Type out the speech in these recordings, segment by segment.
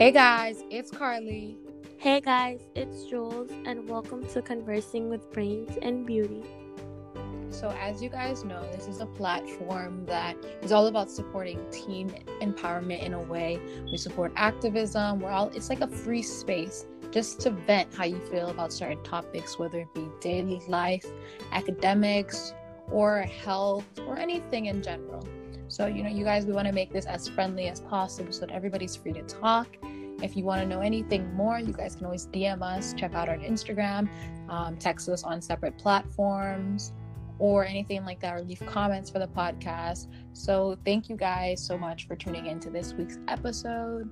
Hey guys, it's Carly. Hey guys, it's Jules, and welcome to Conversing with Brains and Beauty. So, as you guys know, this is a platform that is all about supporting teen empowerment in a way. We support activism. We're all, it's like a free space just to vent how you feel about certain topics, whether it be daily life, academics, or health, or anything in general. So, you know, you guys, we want to make this as friendly as possible so that everybody's free to talk. If you want to know anything more, you guys can always DM us, check out our Instagram, um, text us on separate platforms, or anything like that, or leave comments for the podcast. So, thank you guys so much for tuning into this week's episode.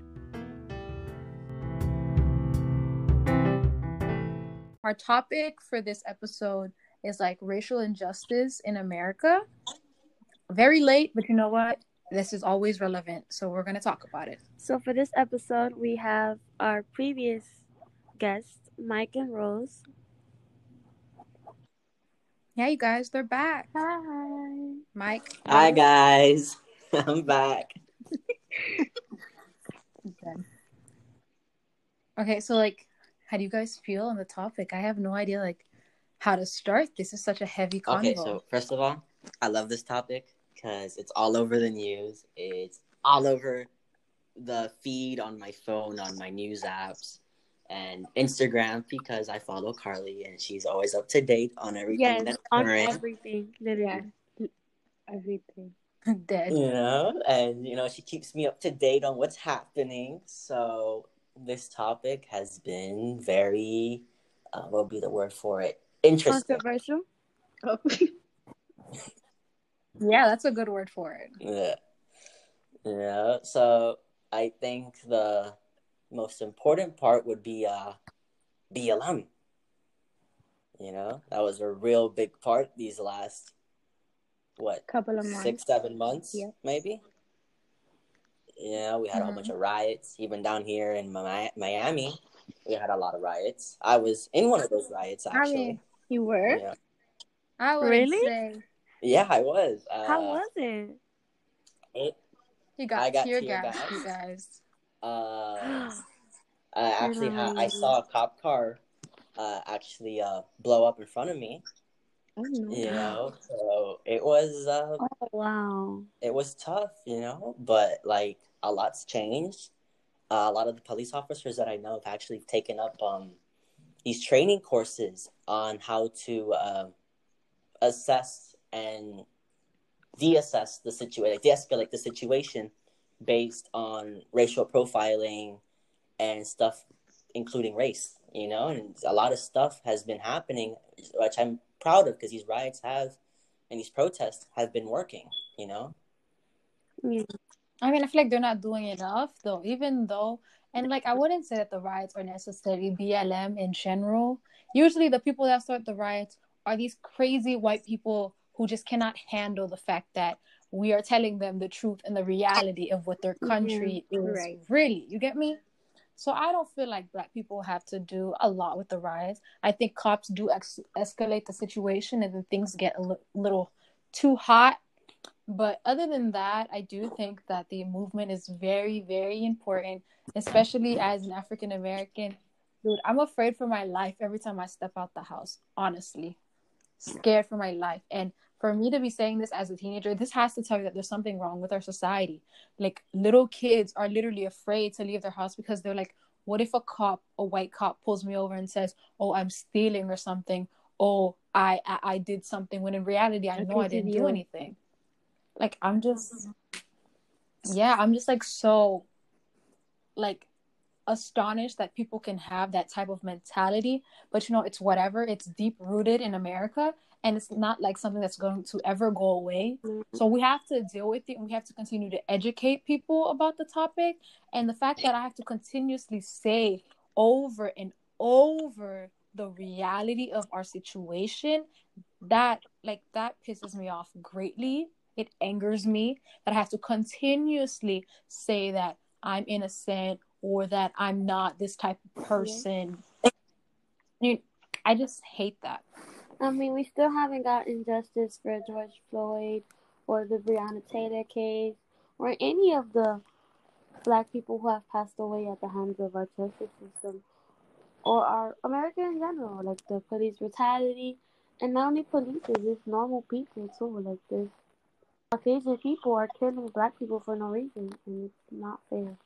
Our topic for this episode is like racial injustice in America very late, but you know what? This is always relevant, so we're going to talk about it. So, for this episode, we have our previous guests, Mike and Rose. Yeah, you guys, they're back. Hi. Mike. Hi, guys. I'm back. okay. okay, so like, how do you guys feel on the topic? I have no idea, like, how to start. This is such a heavy convo. Okay, so first of all, I love this topic because it's all over the news. It's all over the feed on my phone, on my news apps, and Instagram because I follow Carly and she's always up to date on everything Yes, that's on current. everything, literally. Everything. Dead. You know, and you know she keeps me up to date on what's happening. So this topic has been very, uh, what would be the word for it? Interesting. Controversial? Yeah, that's a good word for it. Yeah. Yeah. So I think the most important part would be uh BLM. You know, that was a real big part these last what Couple of months. six, seven months, Yep. maybe. Yeah, we had a whole bunch of riots. Even down here in Miami, we had a lot of riots. I was in one of those riots I actually. mean, You were? yeah. I would Really? say yeah, I was. Uh, How was it? it? you got, I got tear tear gas, gas. you guys. Uh, I actually had I saw a cop car uh, actually uh, blow up in front of me. Oh, no. You know, so it was uh, Oh, wow. it was tough. You know, but like a lot's changed. Uh, a lot of the police officers that I know have actually taken up um, these training courses on how to uh, assess and de-assess the situation, de-escalate the situation based on racial profiling and stuff, including race. You know, and a lot of stuff has been happening, which I'm proud of because these riots have and these protests have been working. You know, Yeah. I mean, I feel like they're not doing enough though, even though, and like, I wouldn't say that the riots are necessarily BLM in general. Usually, the people that start the riots are these crazy white people who just cannot handle the fact that we are telling them the truth and the reality of what their mm-hmm. country is right. really. You get me? So I don't feel like black people have to do a lot with the riots. I think cops do ex- escalate the situation and then things get a little too hot. But other than that, I do think that the movement is very, very important, especially as an African American. Dude, I'm afraid for my life every time I step out the house, honestly. Scared for my life. And for me to be saying this as a teenager, this has to tell you that there's something wrong with our society. Like little kids are literally afraid to leave their house because they're like, what if a cop, a white cop, pulls me over and says, "Oh, I'm stealing or something," "Oh, I I, I did something," when in reality, I know I didn't do anything. Like I'm just, yeah, I'm just like so, like astonished that people can have that type of mentality. But you know, it's whatever. It's deep rooted in America, and it's not like something that's going to ever go away. Mm-hmm. So we have to deal with it and we have to continue to educate people about the topic. And the fact that I have to continuously say over and over the reality of our situation, that like that pisses me off greatly. It angers me that I have to continuously say that I'm innocent or that I'm not this type of person. I just hate that. I mean, we still haven't gotten justice for George Floyd or the Breonna Taylor case or any of the black people who have passed away at the hands of our justice system or our America in general, like the police brutality, and not only police, it's normal people too. Like this, Caucasian people are killing black people for no reason, and it's not fair.